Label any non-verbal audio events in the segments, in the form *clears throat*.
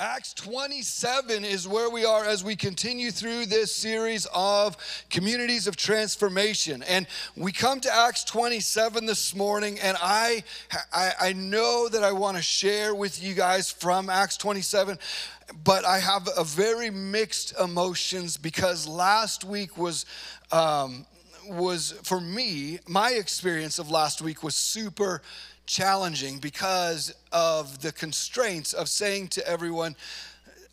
Acts 27 is where we are as we continue through this series of communities of transformation. And we come to Acts 27 this morning, and I, I, I know that I want to share with you guys from Acts 27, but I have a very mixed emotions because last week was. Um, was for me, my experience of last week was super challenging because of the constraints of saying to everyone,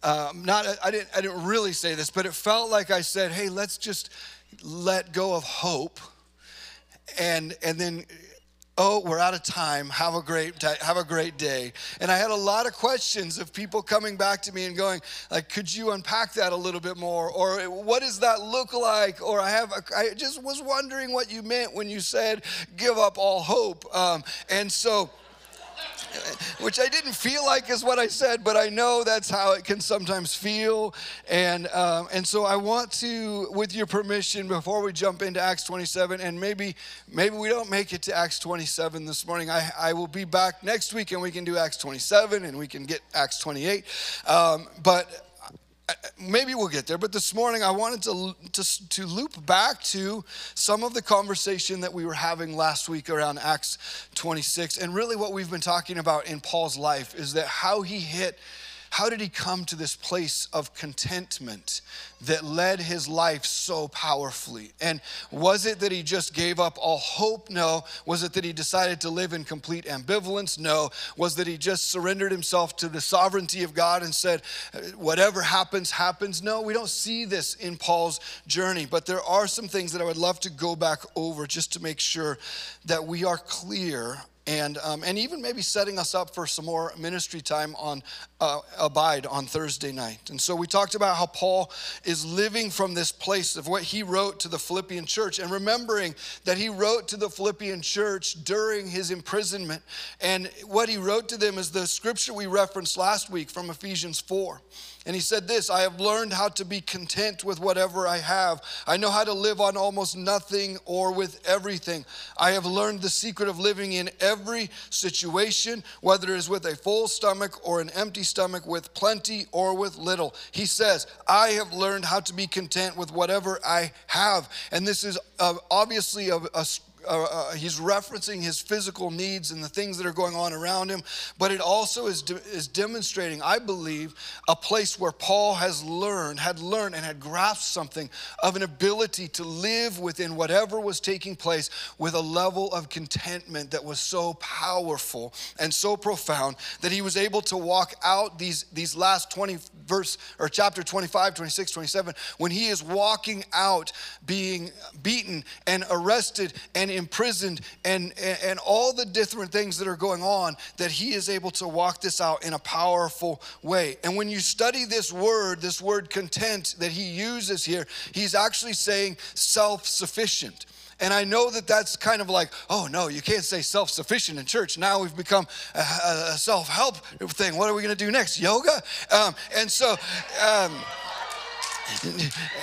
um, not I didn't I didn't really say this, but it felt like I said, "Hey, let's just let go of hope," and and then oh we're out of time. Have a great day have a great day. And i had a lot of questions of people coming back to me and going like could you unpack that a little bit more? Or what does that look like? Or i have a, i just was wondering what you meant when you said give up all hope. Um, and so which I didn't feel like is what I said, but I know that's how it can sometimes feel. And, um, and so I want to, with your permission, before we jump into Acts 27, and maybe, maybe we don't make it to Acts 27 this morning, I, I will be back next week and we can do Acts 27 and we can get Acts 28. Um, but maybe we'll get there but this morning i wanted to, to, to loop back to some of the conversation that we were having last week around acts 26 and really what we've been talking about in paul's life is that how he hit how did he come to this place of contentment that led his life so powerfully? And was it that he just gave up all hope? No. Was it that he decided to live in complete ambivalence? No. Was that he just surrendered himself to the sovereignty of God and said, whatever happens, happens? No, we don't see this in Paul's journey, but there are some things that I would love to go back over just to make sure that we are clear and, um, and even maybe setting us up for some more ministry time on uh, Abide on Thursday night. And so we talked about how Paul is living from this place of what he wrote to the Philippian church and remembering that he wrote to the Philippian church during his imprisonment. And what he wrote to them is the scripture we referenced last week from Ephesians 4. And he said this I have learned how to be content with whatever I have. I know how to live on almost nothing or with everything. I have learned the secret of living in every situation, whether it is with a full stomach or an empty stomach, with plenty or with little. He says, I have learned how to be content with whatever I have. And this is uh, obviously a, a uh, uh, he's referencing his physical needs and the things that are going on around him, but it also is, de- is demonstrating, I believe, a place where Paul has learned, had learned, and had grasped something of an ability to live within whatever was taking place with a level of contentment that was so powerful and so profound that he was able to walk out these, these last 20 verse or chapter 25, 26, 27, when he is walking out being beaten and arrested and imprisoned and, and all the different things that are going on, that he is able to walk this out in a powerful way. And when you study this word, this word content that he uses here, he's actually saying self sufficient. And I know that that's kind of like, oh no, you can't say self sufficient in church. Now we've become a, a self help thing. What are we going to do next? Yoga? Um, and so, um,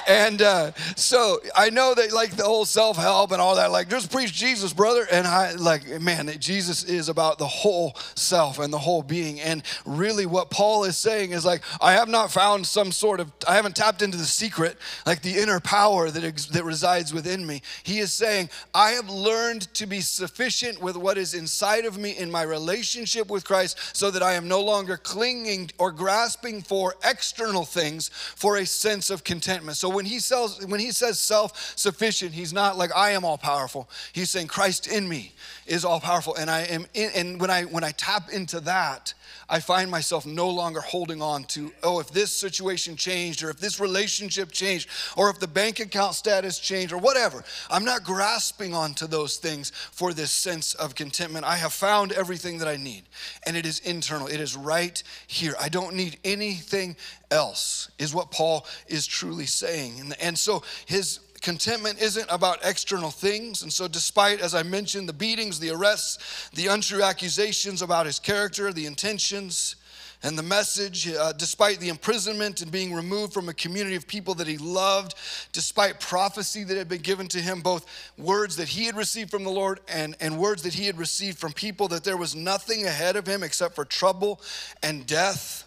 and uh, so I know that like the whole self help and all that, like just preach Jesus, brother. And I like, man, Jesus is about the whole self and the whole being. And really, what Paul is saying is like, I have not found some sort of, I haven't tapped into the secret, like the inner power that ex- that resides within me. He is saying, I have learned to be sufficient with what is inside of me in my relationship with Christ, so that I am no longer clinging or grasping for external things for a sense of contentment. So when he sells, when he says self-sufficient, he's not like I am all powerful. He's saying Christ in me is all powerful. And I am in, and when I when I tap into that, I find myself no longer holding on to, oh, if this situation changed, or if this relationship changed, or if the bank account status changed, or whatever. I'm not grasping onto those things for this sense of contentment. I have found everything that I need, and it is internal, it is right here. I don't need anything else, is what Paul is truly saying. And, and so his contentment isn't about external things. And so, despite, as I mentioned, the beatings, the arrests, the untrue accusations about his character, the intentions, and the message, uh, despite the imprisonment and being removed from a community of people that he loved, despite prophecy that had been given to him, both words that he had received from the Lord and, and words that he had received from people, that there was nothing ahead of him except for trouble and death.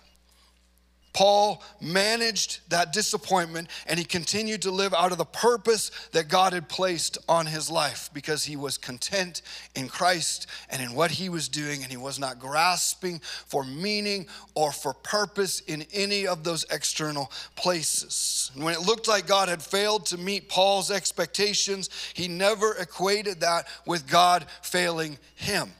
Paul managed that disappointment and he continued to live out of the purpose that God had placed on his life because he was content in Christ and in what he was doing, and he was not grasping for meaning or for purpose in any of those external places. And when it looked like God had failed to meet Paul's expectations, he never equated that with God failing him.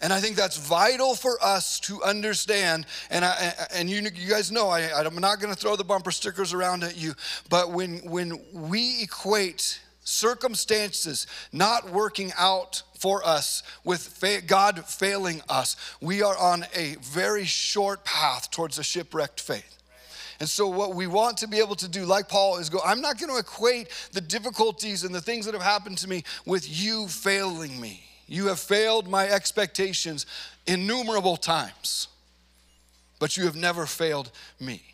And I think that's vital for us to understand. And, I, and you, you guys know I, I'm not going to throw the bumper stickers around at you, but when, when we equate circumstances not working out for us with fa- God failing us, we are on a very short path towards a shipwrecked faith. And so, what we want to be able to do, like Paul, is go, I'm not going to equate the difficulties and the things that have happened to me with you failing me. You have failed my expectations innumerable times, but you have never failed me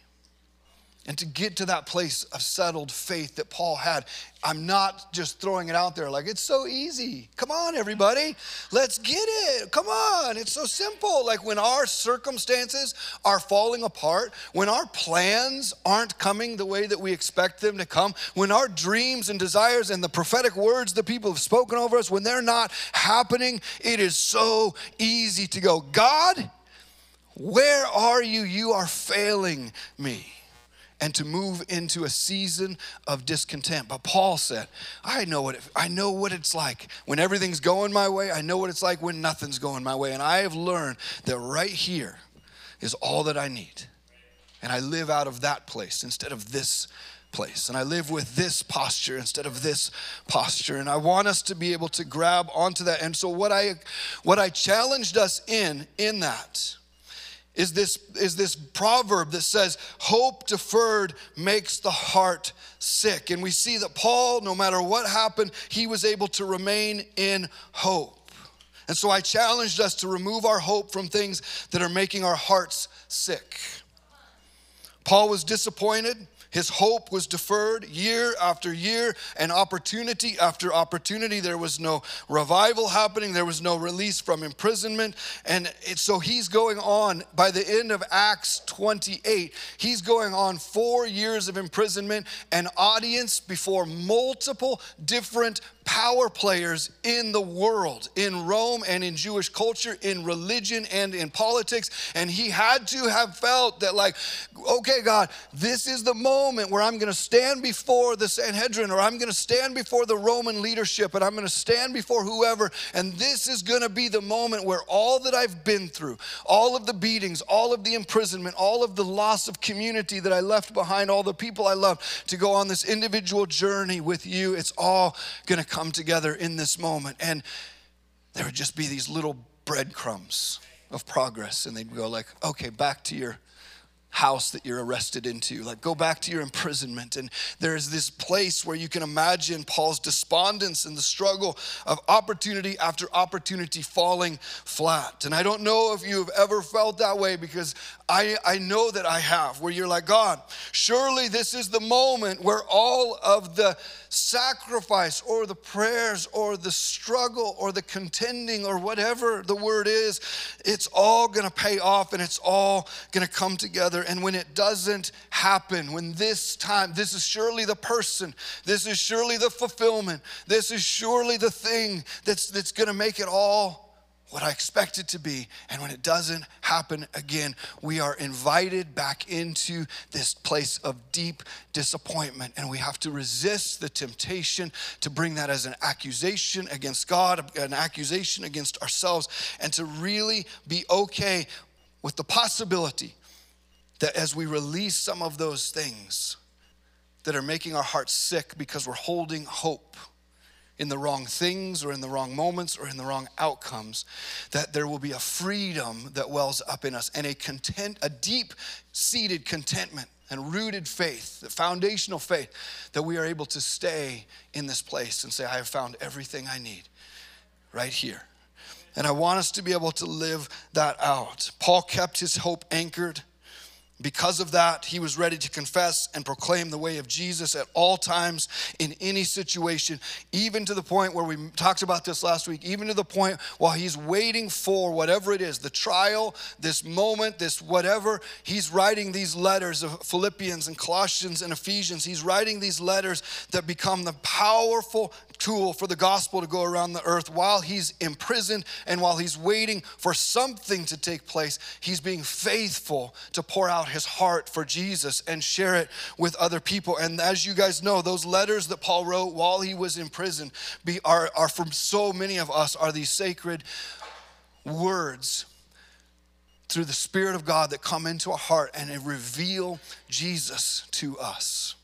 and to get to that place of settled faith that Paul had. I'm not just throwing it out there like it's so easy. Come on, everybody, let's get it. Come on, it's so simple. Like when our circumstances are falling apart, when our plans aren't coming the way that we expect them to come, when our dreams and desires and the prophetic words that people have spoken over us, when they're not happening, it is so easy to go, God, where are you? You are failing me and to move into a season of discontent. But Paul said, I know what it, I know what it's like when everything's going my way. I know what it's like when nothing's going my way. And I have learned that right here is all that I need. And I live out of that place instead of this place. And I live with this posture instead of this posture. And I want us to be able to grab onto that. And so what I what I challenged us in in that is this, is this proverb that says, Hope deferred makes the heart sick. And we see that Paul, no matter what happened, he was able to remain in hope. And so I challenged us to remove our hope from things that are making our hearts sick. Paul was disappointed. His hope was deferred year after year and opportunity after opportunity. There was no revival happening, there was no release from imprisonment. And it, so he's going on, by the end of Acts 28, he's going on four years of imprisonment, an audience before multiple different power players in the world, in Rome and in Jewish culture, in religion and in politics. And he had to have felt that, like, okay, God, this is the moment where I'm going to stand before the Sanhedrin or I'm going to stand before the Roman leadership and I'm going to stand before whoever. And this is going to be the moment where all that I've been through, all of the beatings, all of the imprisonment, all of the loss of community that I left behind, all the people I love to go on this individual journey with you, it's all going to come together in this moment. And there would just be these little breadcrumbs of progress. And they'd go like, okay, back to your house that you're arrested into. Like, go back to your imprisonment. And there's this place where you can imagine Paul's despondence and the struggle of opportunity after opportunity falling flat. And I don't know if you have ever felt that way because I, I know that I have, where you're like, God, surely this is the moment where all of the sacrifice or the prayers or the struggle or the contending or whatever the word is, it's all gonna pay off and it's all gonna come together and when it doesn't happen, when this time, this is surely the person, this is surely the fulfillment, this is surely the thing that's, that's gonna make it all what I expect it to be. And when it doesn't happen again, we are invited back into this place of deep disappointment. And we have to resist the temptation to bring that as an accusation against God, an accusation against ourselves, and to really be okay with the possibility that as we release some of those things that are making our hearts sick because we're holding hope in the wrong things or in the wrong moments or in the wrong outcomes that there will be a freedom that wells up in us and a content a deep seated contentment and rooted faith the foundational faith that we are able to stay in this place and say i have found everything i need right here. And i want us to be able to live that out. Paul kept his hope anchored Because of that, he was ready to confess and proclaim the way of Jesus at all times in any situation, even to the point where we talked about this last week, even to the point while he's waiting for whatever it is the trial, this moment, this whatever. He's writing these letters of Philippians and Colossians and Ephesians. He's writing these letters that become the powerful tool for the gospel to go around the earth while he's imprisoned and while he's waiting for something to take place. He's being faithful to pour out his heart for Jesus and share it with other people. And as you guys know, those letters that Paul wrote while he was in prison be, are, are from so many of us are these sacred words through the Spirit of God that come into our heart and reveal Jesus to us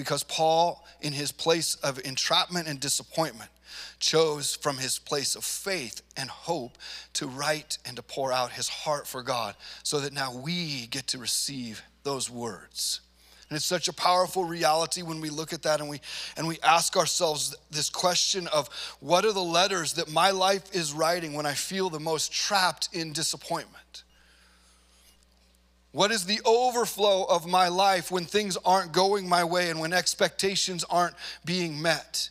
because Paul, in his place of entrapment and disappointment, chose from his place of faith and hope to write and to pour out his heart for God so that now we get to receive those words. And it's such a powerful reality when we look at that and we and we ask ourselves this question of what are the letters that my life is writing when I feel the most trapped in disappointment? What is the overflow of my life when things aren't going my way and when expectations aren't being met?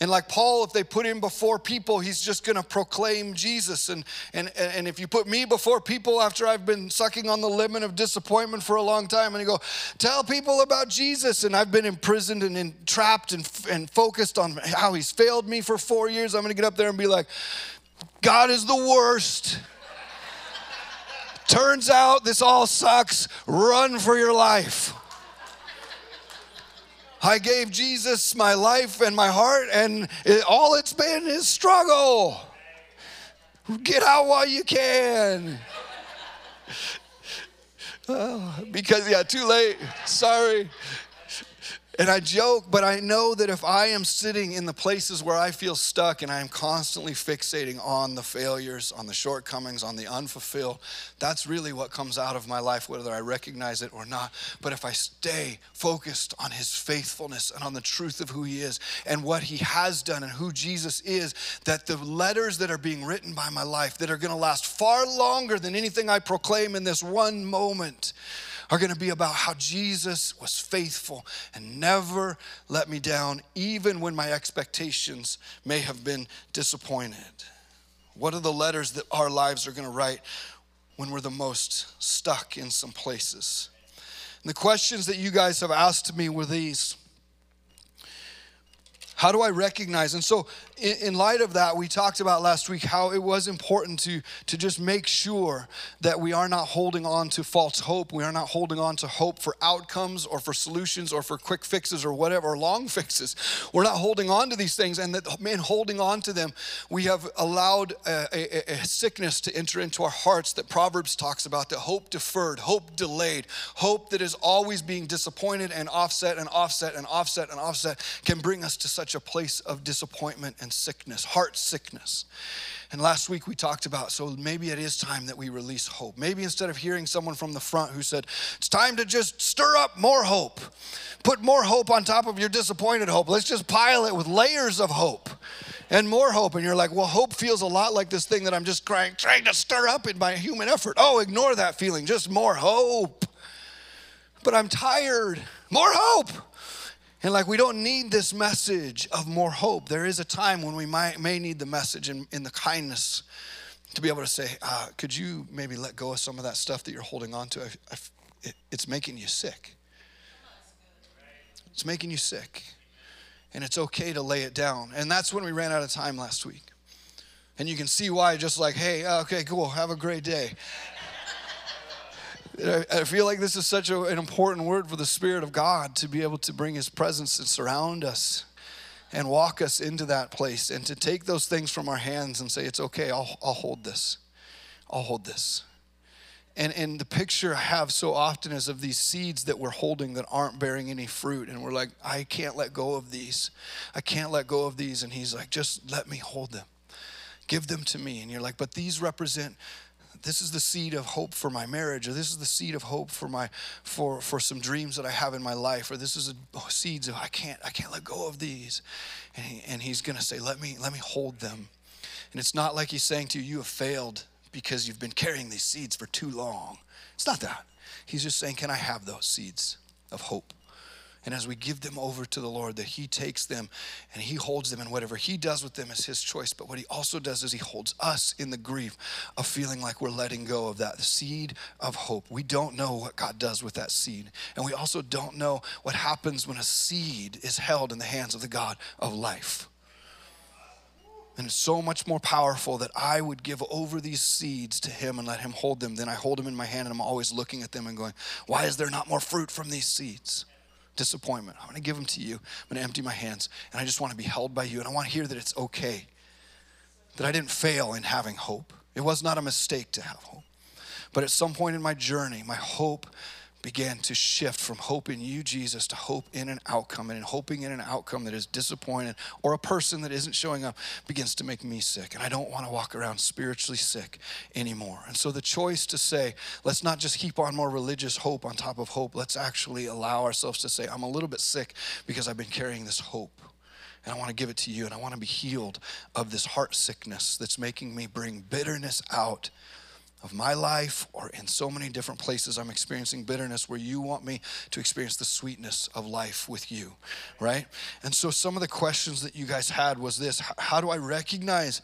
And like Paul, if they put him before people, he's just gonna proclaim Jesus. And, and, and if you put me before people after I've been sucking on the lemon of disappointment for a long time, and you go, tell people about Jesus, and I've been imprisoned and entrapped and, and focused on how he's failed me for four years, I'm gonna get up there and be like, God is the worst. Turns out this all sucks. Run for your life. I gave Jesus my life and my heart, and it, all it's been is struggle. Get out while you can. *laughs* Oh, because, yeah, too late. Sorry. And I joke, but I know that if I am sitting in the places where I feel stuck and I am constantly fixating on the failures, on the shortcomings, on the unfulfilled, that's really what comes out of my life, whether I recognize it or not. But if I stay focused on his faithfulness and on the truth of who he is and what he has done and who Jesus is, that the letters that are being written by my life that are going to last far longer than anything I proclaim in this one moment are going to be about how Jesus was faithful and never let me down, even when my expectations may have been disappointed. What are the letters that our lives are going to write when we're the most stuck in some places? And the questions that you guys have asked me were these how do I recognize? And so, in, light of that, we talked about last week how it was important to, to just make sure that we are not holding on to false hope. We are not holding on to hope for outcomes or for solutions or for quick fixes or whatever, or long *laughs* fixes. We're not holding on to these things. And that, in holding on to them, we have allowed a, a, a sickness to enter into our hearts that Proverbs talks about that hope deferred, hope delayed, hope that is always being disappointed and offset and offset and offset and offset can bring us to such such a place of disappointment and sickness, heart sickness. And last week we talked about so maybe it is time that we release hope. Maybe instead of hearing someone from the front who said, it's time to just stir up more hope, put more hope on top of your disappointed hope. Let's just pile it with layers of hope and more hope. And you're like, well, hope feels a lot like this thing that I'm just trying, trying to stir up in my human effort. Oh, ignore that feeling, just more hope. But I'm tired. More hope. And like, we don't need this message of more hope. There is a time when we might, may need the message in, in the kindness to be able to say, uh, could you maybe let go of some of that stuff that you're holding on to? I, I, it, it's making you sick. It's making you sick. And it's okay to lay it down. And that's when we ran out of time last week. And you can see why, just like, hey, okay, cool, have a great day. I feel like this is such a, an important word for the Spirit of God to be able to bring His presence and surround us and walk us into that place and to take those things from our hands and say, It's okay, I'll, I'll hold this. I'll hold this. And, and the picture I have so often is of these seeds that we're holding that aren't bearing any fruit. And we're like, I can't let go of these. I can't let go of these. And He's like, Just let me hold them. Give them to me. And you're like, But these represent this is the seed of hope for my marriage or this is the seed of hope for my for for some dreams that i have in my life or this is a oh, seeds of i can't i can't let go of these. And, he, and he's going to say let me let me hold them. And it's not like he's saying to you you have failed because you've been carrying these seeds for too long. It's not that. He's just saying, Can I have those seeds of hope? And as we give them over to the Lord, that He takes them and He holds them, and whatever He does with them is His choice. But what He also does is He holds us in the grief of feeling like we're letting go of that seed of hope. We don't know what God does with that seed. And we also don't know what happens when a seed is held in the hands of the God of life. And it's so much more powerful that I would give over these seeds to him and let him hold them than I hold them in my hand and I'm always looking at them and going, why is there not more fruit from these seeds? Disappointment. I'm going to give them to you. I'm going to empty my hands. And I just want to be held by you. And I want to hear that it's okay, that I didn't fail in having hope. It was not a mistake to have hope. But at some point in my journey, my hope began to shift from hope in you, Jesus, to hope in an outcome. And in hoping in an outcome that is disappointed or a person that isn't showing up begins to make me sick. And I don't want to walk around spiritually sick anymore. And so the choice to say, let's not just heap on more religious hope on top of hope, let's actually allow ourselves to say, I'm a little bit sick because I've been carrying this hope. And I want to give it to you, and I want to be healed of this heart sickness that's making me bring bitterness out of my life or in so many different places I'm experiencing bitterness where you want me to experience the sweetness of life with you, right? And so some of the questions that you guys had was this How do I recognize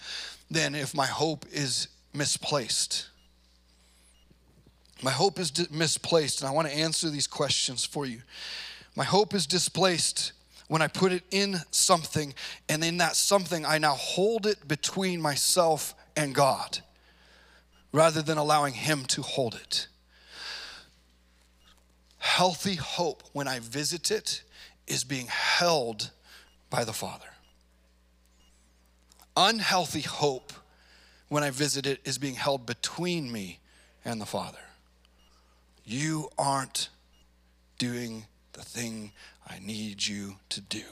then if my hope is misplaced? My hope is misplaced, and I want to answer these questions for you. My hope is displaced when I put it in something, and in that something, I now hold it between myself and God rather than allowing Him to hold it. Healthy hope, when I visit it, is being held by the Father. Unhealthy hope, when I visit it, is being held between me and the Father. You aren't doing the thing I need you to do.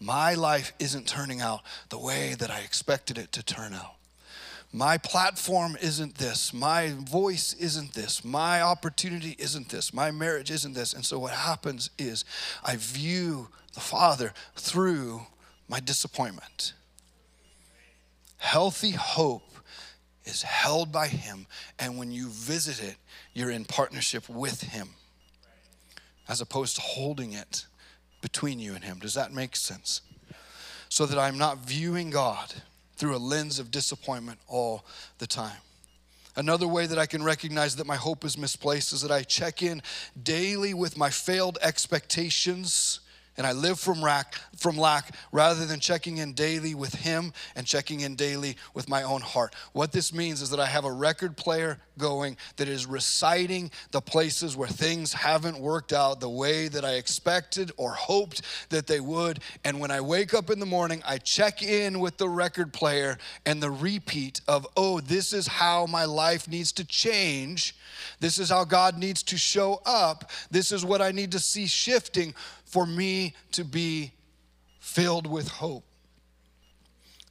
My life isn't turning out the way that I expected it to turn out. My platform isn't this. My voice isn't this. My opportunity isn't this. My marriage isn't this. And so what happens is I view the Father through my disappointment. Healthy hope is held by Him, and when you visit it, you're in partnership with Him as opposed to holding it between you and Him. Does that make sense? So that I'm not viewing God through a lens of disappointment all the time. Another way that I can recognize that my hope is misplaced is that I check in daily with my failed expectations and I live from lack, from lack rather than checking in daily with Him and checking in daily with my own heart. What this means is that I have a record player going that is reciting the places where things haven't worked out the way that I expected or hoped that they would. And when I wake up in the morning, I check in with the record player and the repeat of, oh, this is how my life needs to change. This is how God needs to show up. This is what I need to see shifting for me to be filled with hope.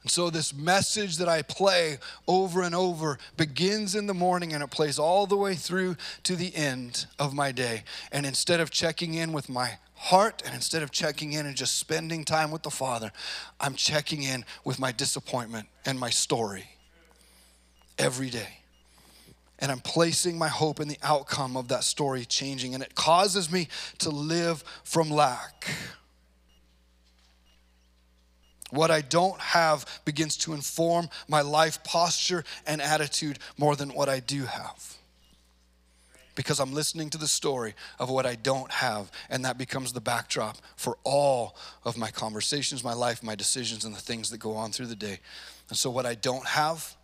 And so, this message that I play over and over begins in the morning and it plays all the way through to the end of my day. And instead of checking in with my heart and instead of checking in and just spending time with the Father, I'm checking in with my disappointment and my story every day. And I'm placing my hope in the outcome of that story changing. And it causes me to live from lack. What I don't have begins to inform my life posture and attitude more than what I do have. Because I'm listening to the story of what I don't have, and that becomes the backdrop for all of my conversations, my life, my decisions, and the things that go on through the day. And so, what I don't have,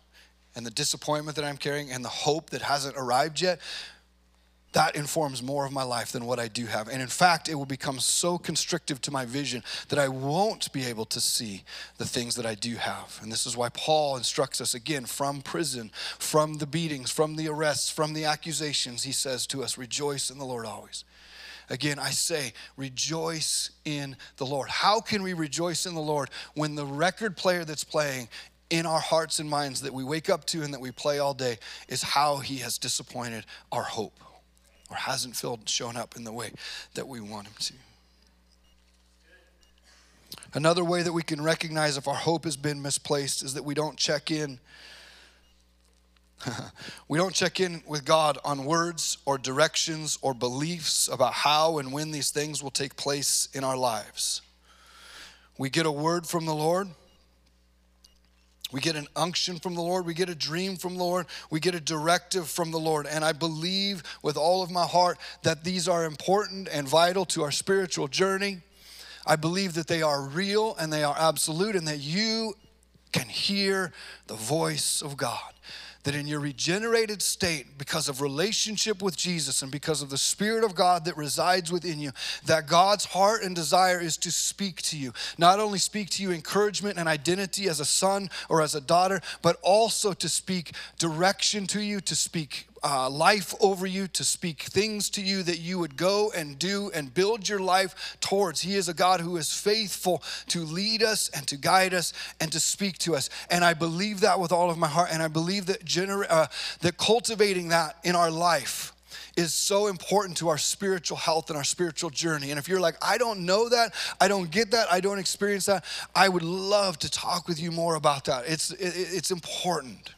and the disappointment that I'm carrying, and the hope that hasn't arrived yet, that informs more of my life than what I do have. And in fact, it will become so constrictive to my vision that I won't be able to see the things that I do have. And this is why Paul instructs us again from prison, from the beatings, from the arrests, from the accusations. He says to us, Rejoice in the Lord always. Again, I say, rejoice in the Lord. How can we rejoice in the Lord when the record player that's playing in our hearts and minds that we wake up to and that we play all day is how he has disappointed our hope? or hasn't filled, shown up in the way that we want him to. Another way that we can recognize if our hope has been misplaced is that we don't check in *laughs* we don't check in with God on words or directions or beliefs about how and when these things will take place in our lives. We get a word from the Lord. We get an unction from the Lord. We get a dream from the Lord. We get a directive from the Lord. And I believe with all of my heart that these are important and vital to our spiritual journey. I believe that they are real and they are absolute and that you can hear the voice of God that in your regenerated state, because of relationship with Jesus and because of the Spirit of God that resides within you, that God's heart and desire is to speak to you. Not only speak to you encouragement and identity as a son or as a daughter, but also to speak direction to you, to speak uh, life over you, to speak things to you that you would go and do and build your life towards. He is a God who is faithful to lead us and to guide us and to speak to us. And I believe that with all of my heart. And I believe that, gener- uh, that cultivating that in our life is so important to our spiritual health and our spiritual journey. And if you're like, I don't know that, I don't get that, I don't experience that, I would love to talk with you more about that. It's, it, it's important.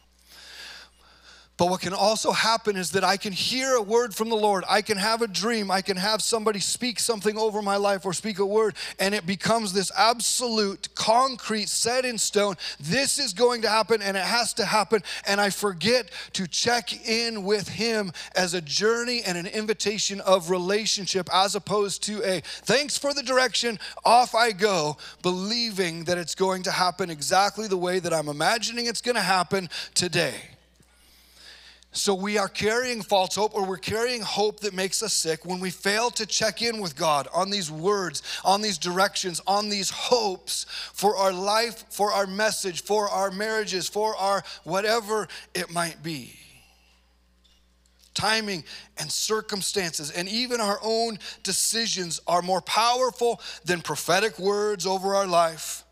But what can also happen is that I can hear a word from the Lord. I can have a dream. I can have somebody speak something over my life or speak a word, and it becomes this absolute, concrete, set in stone. This is going to happen, and it has to happen. And I forget to check in with Him as a journey and an invitation of relationship, as opposed to a thanks for the direction, off I go, believing that it's going to happen exactly the way that I'm imagining it's going to happen today. So we are carrying false hope or we're carrying hope that makes us sick when we fail to check in with God on these words, on these directions, on these hopes for our life, for our message, for our marriages, for our whatever it might be. Timing and circumstances and even our own decisions are more powerful than prophetic words over our life.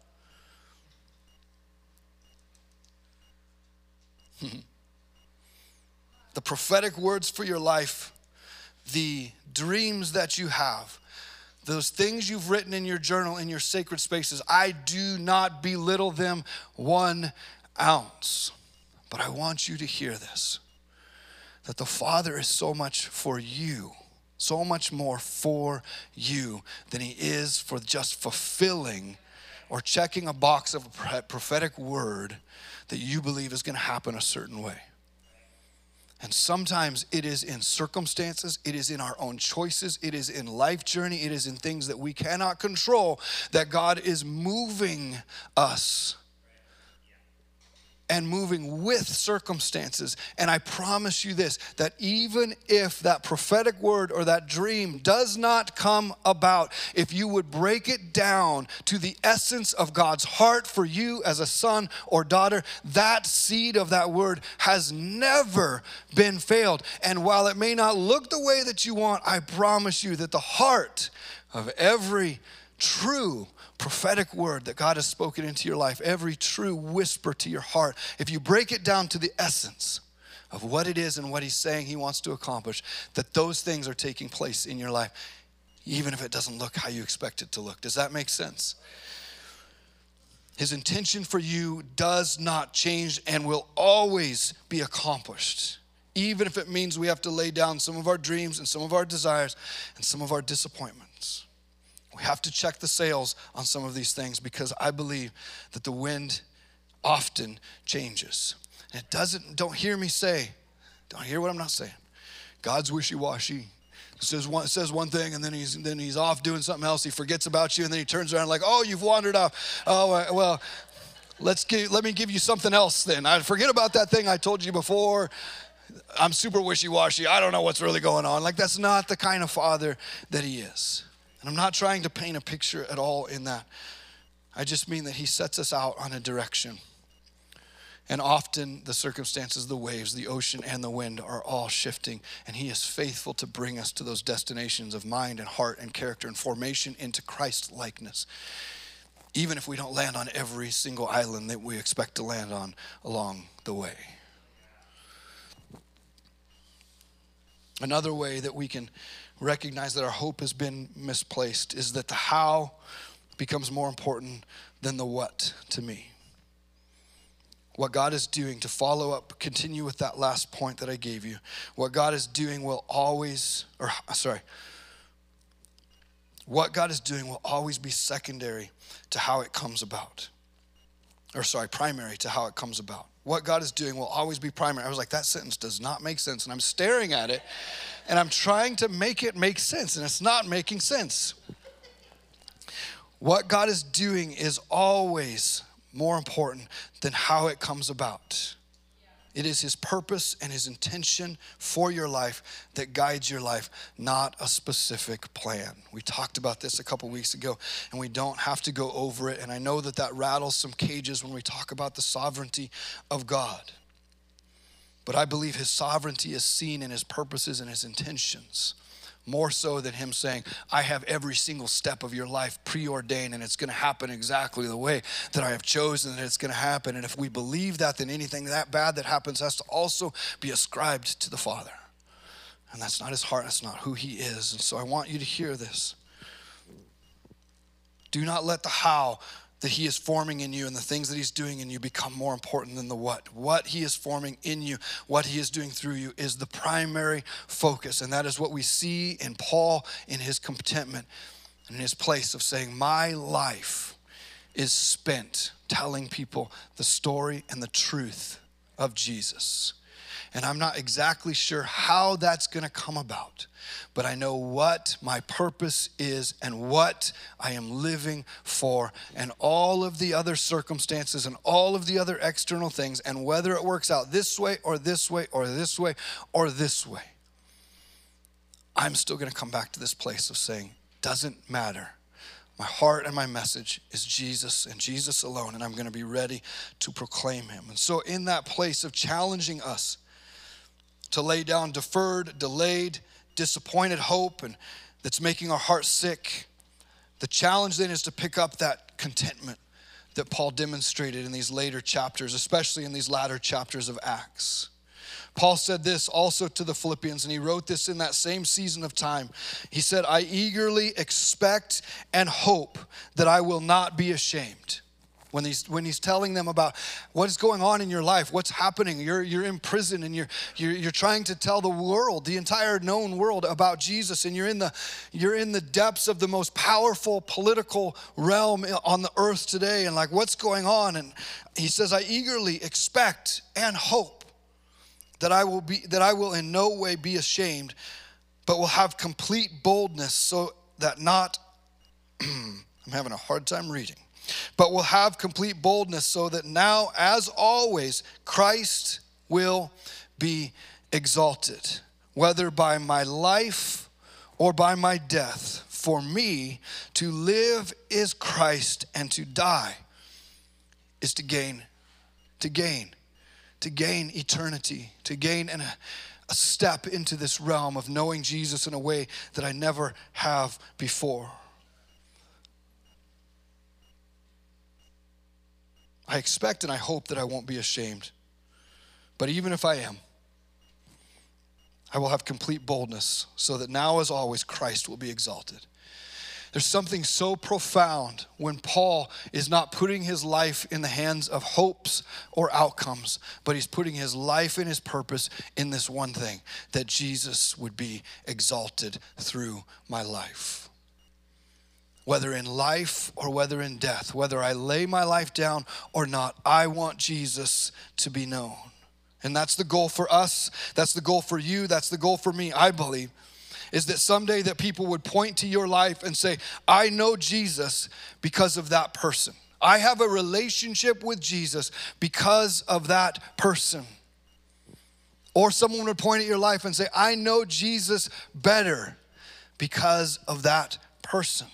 *laughs* the prophetic words for your life, the dreams that you have, those things you've written in your journal, in your sacred spaces, I do not belittle them one ounce. But I want you to hear this that the Father is so much for you, so much more for you than He is for just fulfilling or checking a box of a prophetic word that you believe is going to happen a certain way. And sometimes it is in circumstances, it is in our own choices, it is in life journey, it is in things that we cannot control that God is moving us and moving with circumstances. And I promise you this that even if that prophetic word or that dream does not come about, if you would break it down to the essence of God's heart for you as a son or daughter, that seed of that word has never been failed. And while it may not look the way that you want, I promise you that the heart of every true prophetic word that God has spoken into your life, every true whisper to your heart, if you break it down to the essence of what it is and what He's saying He wants to accomplish, that those things are taking place in your life, even if it doesn't look how you expect it to look. Does that make sense? His intention for you does not change and will always be accomplished, even if it means we have to lay down some of our dreams and some of our desires and some of our disappointments. We have to check the sails on some of these things because I believe that the wind often changes. And it doesn't, don't hear me say, don't hear what I'm not saying. God's wishy washy. Says one, says one thing and then he's then he's off doing something else. He forgets about you and then he turns around like, oh, you've wandered off. Oh, well, let's give, let me give you something else then. I forget about that thing I told you before. I'm super wishy washy. I don't know what's really going on. Like that's not the kind of father that he is. And I'm not trying to paint a picture at all in that. I just mean that He sets us out on a direction. And often the circumstances, the waves, the ocean, and the wind are all shifting. And He is faithful to bring us to those destinations of mind and heart and character and formation into Christ likeness. Even if we don't land on every single island that we expect to land on along the way. Another way that we can recognize that our hope has been misplaced is that the how becomes more important than the what to me. what God is doing to follow up, continue with that last point that I gave you. What God is doing will always, or sorry, what God is doing will always be secondary to how it comes about. Or, sorry, primary to how it comes about. What God is doing will always be primary. I was like, that sentence does not make sense. And I'm staring at it and I'm trying to make it make sense, and it's not making sense. What God is doing is always more important than how it comes about. It is His purpose and His intention for your life that guides your life, not a specific plan. We talked about this a couple weeks ago, and we don't have to go over it. And I know that that rattles some cages when we talk about the sovereignty of God. But I believe His sovereignty is seen in His purposes and His intentions more so than him saying, I have every single step of your life preordained and it's going to happen exactly the way that I have chosen that it's going to happen. And if we believe that, then anything that bad that happens has to also be ascribed to the Father. And that's not his heart, that's not who he is. And so I want you to hear this. Do not let the how that He is forming in you and the things that He's doing in you become more important than the what. What He is forming in you, what He is doing through you is the primary focus. And that is what we see in Paul in his contentment and in his place of saying, My life is spent telling people the story and the truth of Jesus. And I'm not exactly sure how that's going to come about, but I know what my purpose is and what I am living for, and all of the other circumstances and all of the other external things, and whether it works out this way or this way or this way or this way. I'm still going to come back to this place of saying, doesn't matter. My heart and my message is Jesus and Jesus alone, and I'm going to be ready to proclaim him. And so, in that place of challenging us to lay down deferred, delayed, disappointed hope, and that's making our hearts sick. The challenge then is to pick up that contentment that Paul demonstrated in these later chapters, especially in these latter chapters of Acts. Paul said this also to the Philippians, and he wrote this in that same season of time. He said, I eagerly expect and hope that I will not be ashamed when he's when he's telling them about what is going on in your life what's happening. You're you're in prison and you're you're, you're trying to tell the world the entire known world about jesus. And you're in the you're in the depths of the most powerful political realm on the earth today. And like what's going on? And he says i eagerly expect and hope that i will be that i will in no way be ashamed but will have complete boldness so that not *clears throat* i'm having a hard time reading but will have complete boldness so that now, as always, Christ will be exalted, whether by my life or by my death. For me, to live is Christ, and to die is to gain, to gain, to gain eternity, to gain an, a step into this realm of knowing Jesus in a way that I never have before. I expect and I hope that I won't be ashamed. But even if I am, I will have complete boldness so that now, as always, Christ will be exalted. There's something so profound when Paul is not putting his life in the hands of hopes or outcomes, but he's putting his life and his purpose in this one thing that Jesus would be exalted through my life whether in life or whether in death, whether I lay my life down or not, I want Jesus to be known. And that's the goal for us. That's the goal for you. That's the goal for me, I believe. Is that someday that people would point to your life and say, I know Jesus because of that person. I have a relationship with Jesus because of that person. Or someone would point at your life and say, I know Jesus better because of that person.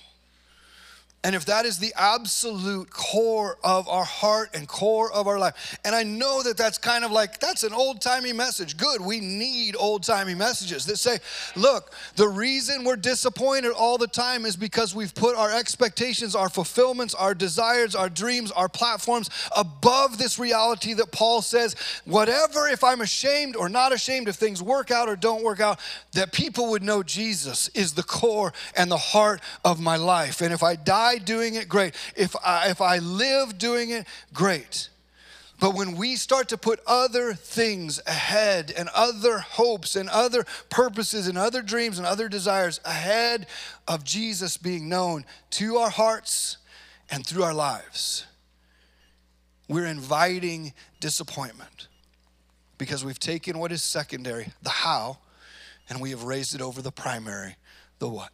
And if that is the absolute core of our heart and core of our life, and I know that that's kind of like, that's an old timey message. Good, we need old timey messages that say, look, the reason we're disappointed all the time is because we've put our expectations, our fulfillments, our desires, our dreams, our platforms above this reality that Paul says, whatever, if I'm ashamed or not ashamed, if things work out or don't work out, that people would know Jesus is the core and the heart of my life. And if I die, doing it, great. If I, if I live doing it, great. But when we start to put other things ahead and other hopes and other purposes and other dreams and other desires ahead of Jesus being known to our hearts and through our lives, we're inviting disappointment because we've taken what is secondary, the how, and we have raised it over the primary, the what.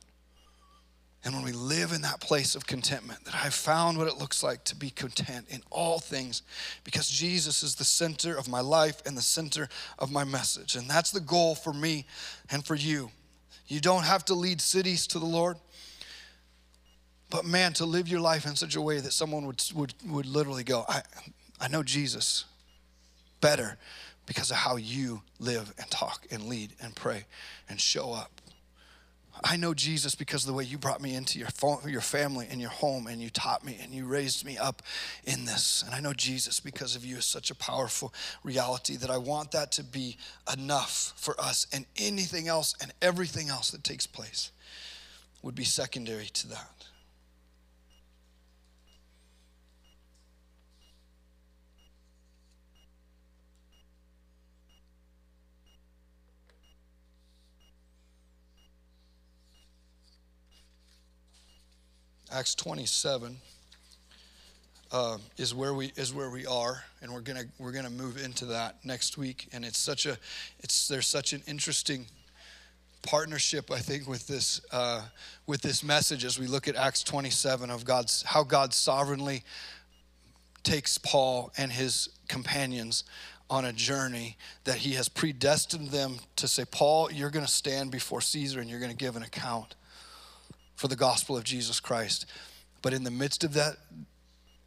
And when we live in that place of contentment, that I've found what it looks like to be content in all things because Jesus is the center of my life and the center of my message. And that's the goal for me and for you. You don't have to lead cities to the Lord, but man, to live your life in such a way that someone would, would, would literally go, I, I know Jesus better because of how you live and talk and lead and pray and show up. I know Jesus because of the way you brought me into your, your family and your home and you taught me and you raised me up in this. And I know Jesus because of you is such a powerful reality that I want that to be enough for us. And anything else and everything else that takes place would be secondary to that. Acts 27 uh, is where we is where we are, and we're gonna we're gonna move into that next week. And it's such a it's there's such an interesting partnership I think with this uh, with this message as we look at Acts 27 of God's how God sovereignly takes Paul and his companions on a journey that he has predestined them to say, Paul, you're going to stand before Caesar and you're going to give an account for the gospel of Jesus Christ. But in the midst of that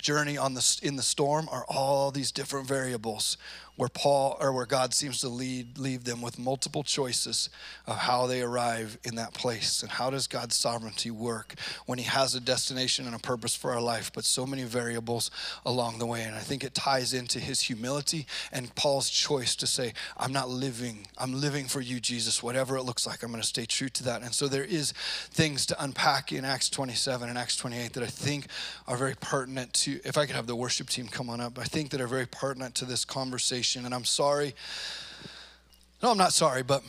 journey on the, in the storm are all these different variables where Paul or where God seems to lead leave them with multiple choices of how they arrive in that place and how does God's sovereignty work when he has a destination and a purpose for our life but so many variables along the way. And I think it ties into his humility and Paul's choice to say I'm not living I'm living for you Jesus whatever it looks like. I'm going to stay true to that. And so there is things to unpack in Acts 27 and Acts 28 that I think are very pertinent to if I could have the worship team come on up I think that are very pertinent to this conversation and I'm sorry. No, I'm not sorry, but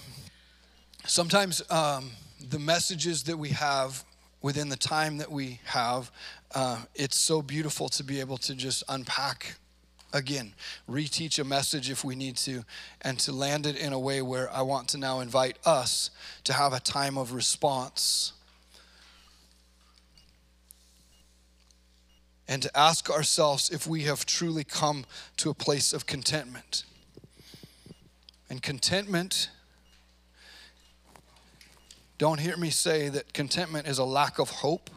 sometimes um, the messages that we have within the time that we have, uh, it's so beautiful to be able to just unpack again, reteach a message if we need to, and to land it in a way where I want to now invite us to have a time of response. And to ask ourselves if we have truly come to a place of contentment. And contentment, don't hear me say that contentment is a lack of hope,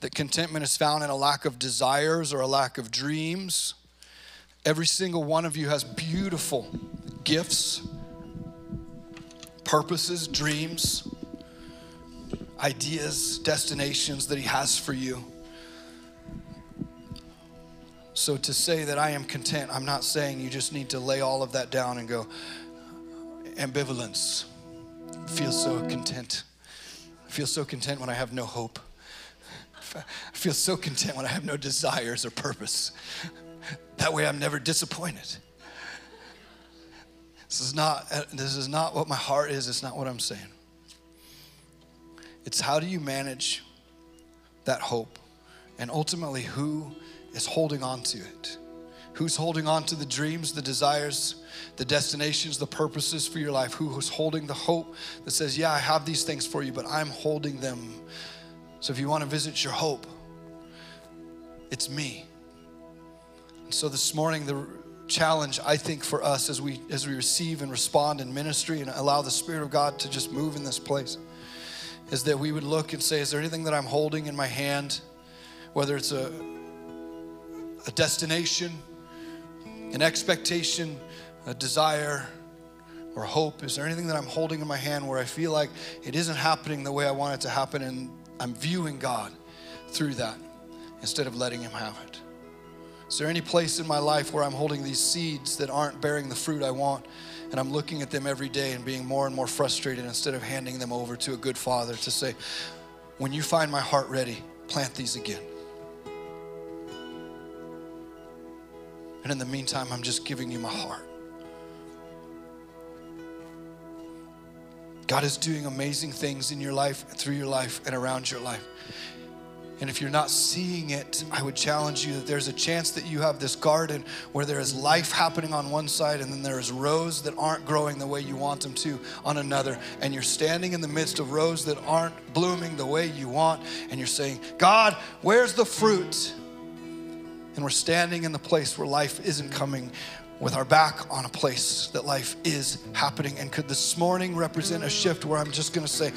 that contentment is found in a lack of desires or a lack of dreams. Every single one of you has beautiful gifts, purposes, dreams, ideas, destinations that He has for you. So to say that I am content, I'm not saying you just need to lay all of that down and go, ambivalence. feel so content. I feel so content when I have no hope. I feel so content when I have no desires or purpose. That way I'm never disappointed. This is not this is not what my heart is, it's not what I'm saying. It's how do you manage that hope? And ultimately who is holding on to it. Who's holding on to the dreams, the desires, the destinations, the purposes for your life? Who is holding the hope that says, Yeah, I have these things for you, but I'm holding them. So if you want to visit your hope, it's me. And so this morning, the challenge I think for us as we as we receive and respond in ministry and allow the Spirit of God to just move in this place is that we would look and say, Is there anything that I'm holding in my hand? Whether it's a a destination, an expectation, a desire, or hope? Is there anything that I'm holding in my hand where I feel like it isn't happening the way I want it to happen and I'm viewing God through that instead of letting Him have it? Is there any place in my life where I'm holding these seeds that aren't bearing the fruit I want and I'm looking at them every day and being more and more frustrated instead of handing them over to a good father to say, when you find my heart ready, plant these again? And in the meantime, I'm just giving you my heart. God is doing amazing things in your life, through your life, and around your life. And if you're not seeing it, I would challenge you that there's a chance that you have this garden where there is life happening on one side and then there is rows that aren't growing the way you want them to on another. And you're standing in the midst of rows that aren't blooming the way you want. And you're saying, God, where's the fruit? And we're standing in the place where life isn't coming with our back on a place that life is happening. And could this morning represent a shift where I'm just gonna say,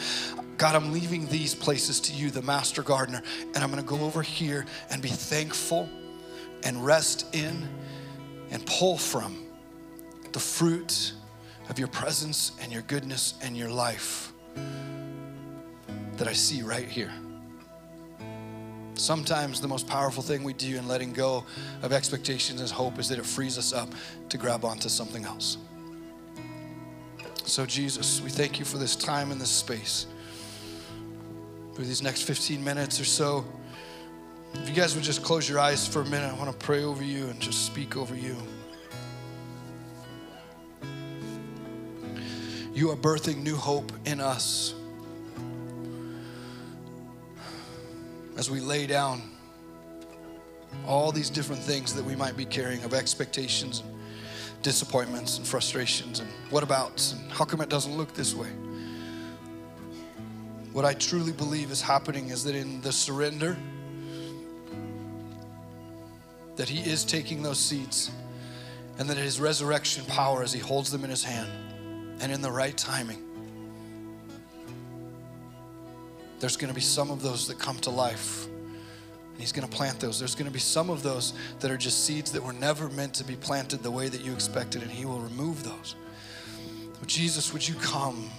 God, I'm leaving these places to you, the master gardener, and I'm gonna go over here and be thankful and rest in and pull from the fruit of your presence and your goodness and your life that I see right here. Sometimes the most powerful thing we do in letting go of expectations and hope is that it frees us up to grab onto something else. So, Jesus, we thank you for this time and this space. For these next 15 minutes or so, if you guys would just close your eyes for a minute, I want to pray over you and just speak over you. You are birthing new hope in us. As we lay down all these different things that we might be carrying of expectations and disappointments and frustrations and what abouts and how come it doesn't look this way. What I truly believe is happening is that in the surrender, that He is taking those seeds and that His resurrection power as He holds them in His hand and in the right timing there's going to be some of those that come to life. And he's going to plant those. There's going to be some of those that are just seeds that were never meant to be planted the way that you expected, and he will remove those. So Jesus, would you come?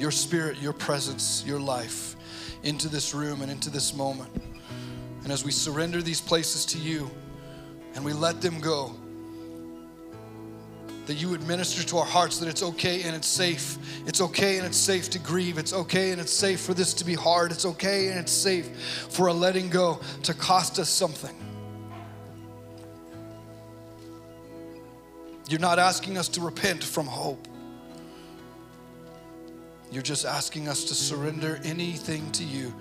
Your spirit, your presence, your life into this room and into this moment. And as we surrender these places to you and we let them go, that you would minister to our hearts that it's okay and it's safe. It's okay and it's safe to grieve. It's okay and it's safe for this to be hard. It's okay and it's safe for a letting go to cost us something. You're not asking us to repent from hope. You're just asking us to surrender anything to you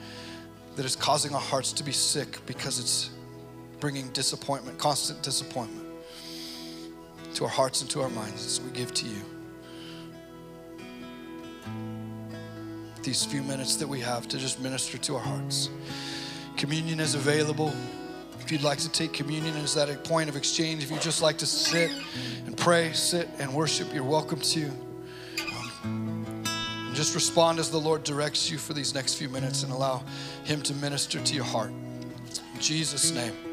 that is causing our hearts to be sick because it's bringing disappointment, constant disappointment to our hearts and to our minds as we give to you. These few minutes that we have to just minister to our hearts. Communion is available. If you'd like to take communion as that point of exchange, if you'd just like to sit and pray, sit and worship, you're welcome to. Um, just respond as the Lord directs you for these next few minutes and allow Him to minister to your heart. In Jesus' name.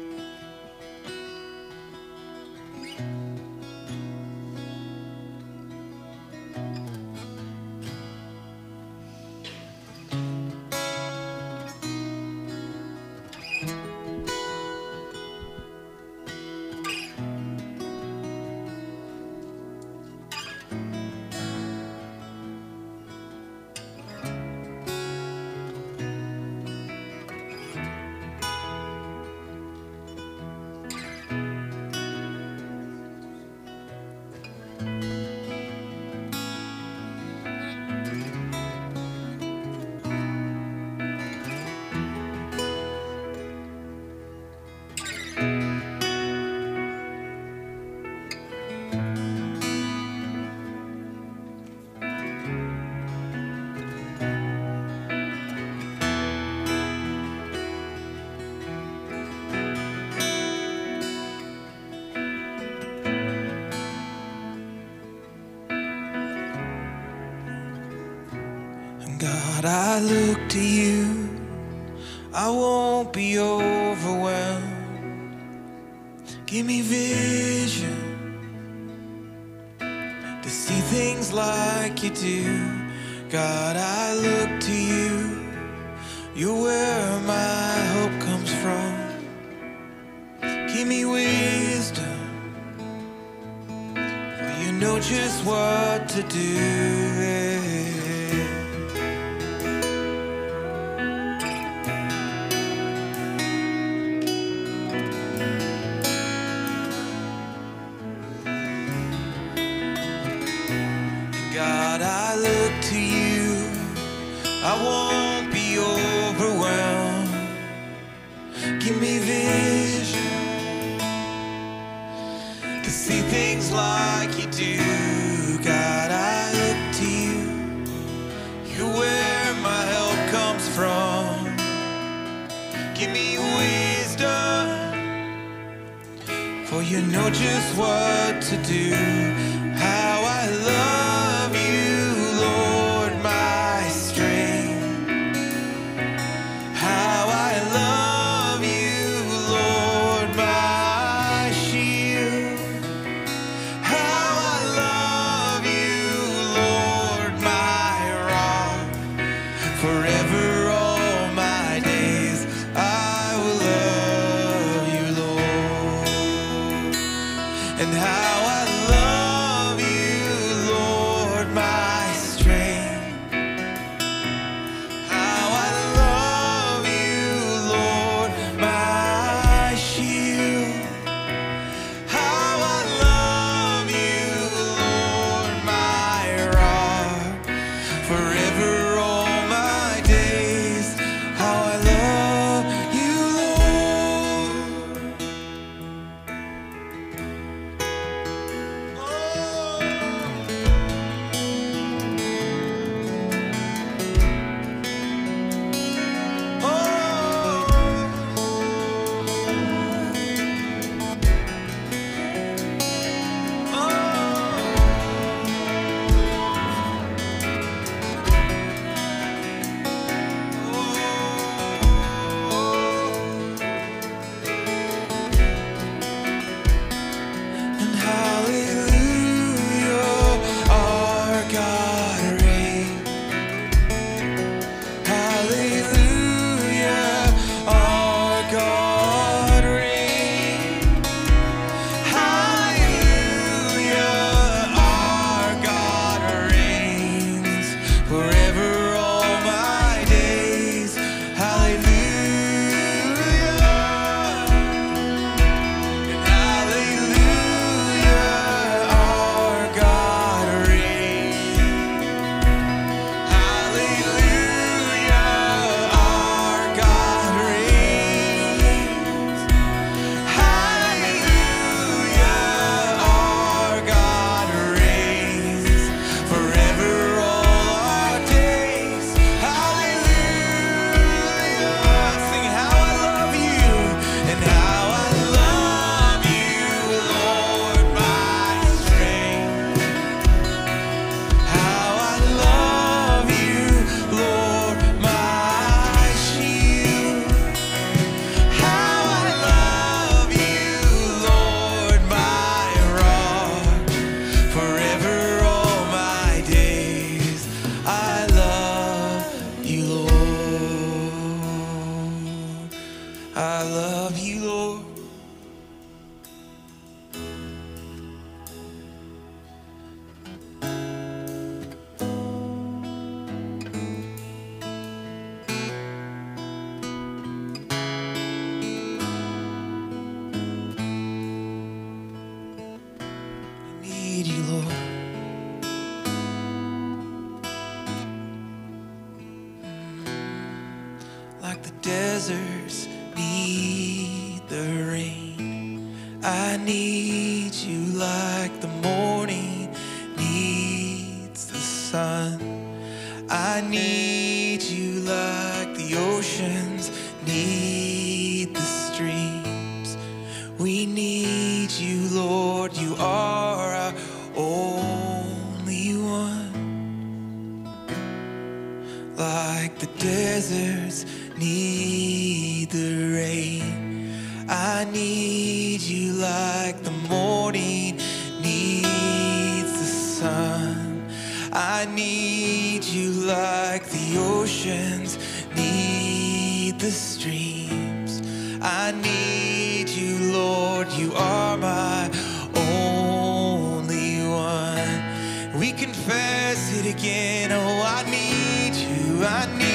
I look to you. I won't be overwhelmed. Give me vision to see things like you do. God, I look to you. You're where my hope comes from. Give me wisdom, for you know just what to do. to see things like you do. God, I look to you. You're where my help comes from. Give me wisdom, for you know just what to do. again. Oh, I need you, I need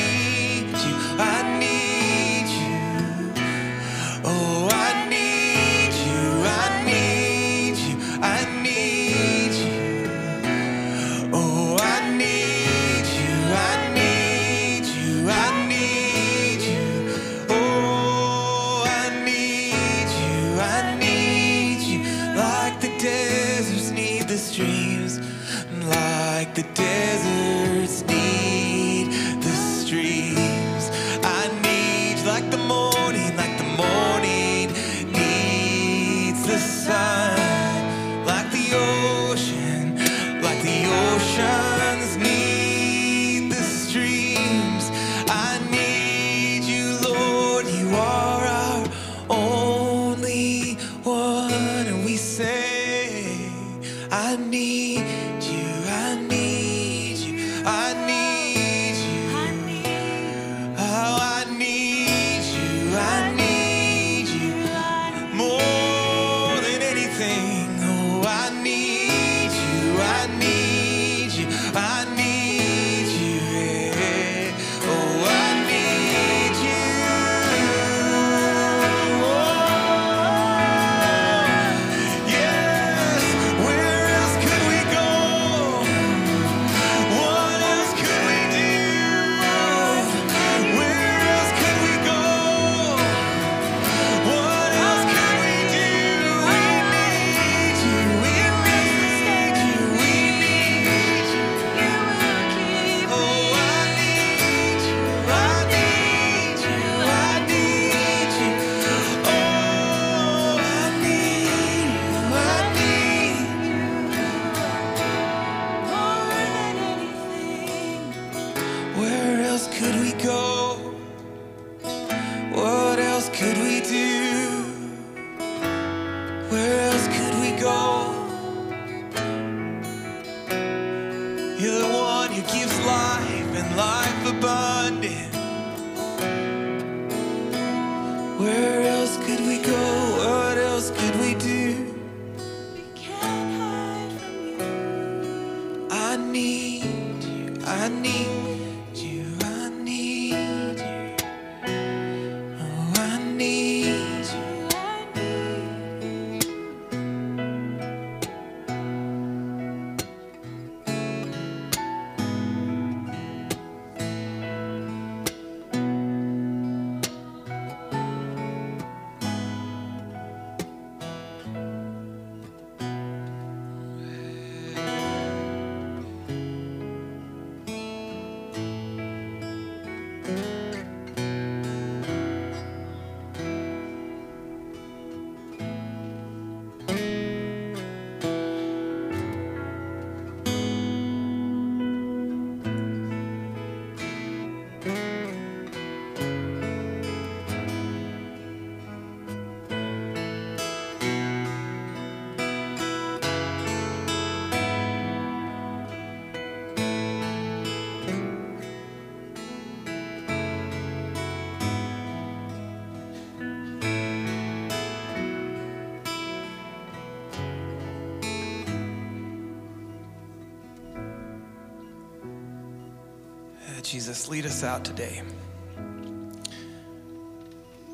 Jesus, lead us out today.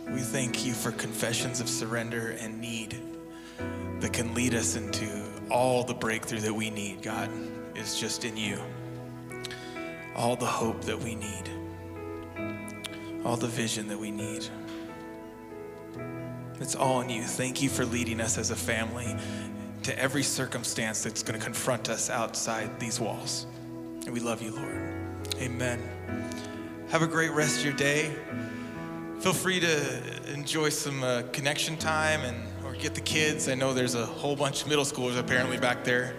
We thank you for confessions of surrender and need that can lead us into all the breakthrough that we need, God, is just in you. All the hope that we need, all the vision that we need. It's all in you. Thank you for leading us as a family to every circumstance that's going to confront us outside these walls. And we love you, Lord. Amen. Have a great rest of your day. Feel free to enjoy some uh, connection time and or get the kids. I know there's a whole bunch of middle schoolers apparently back there.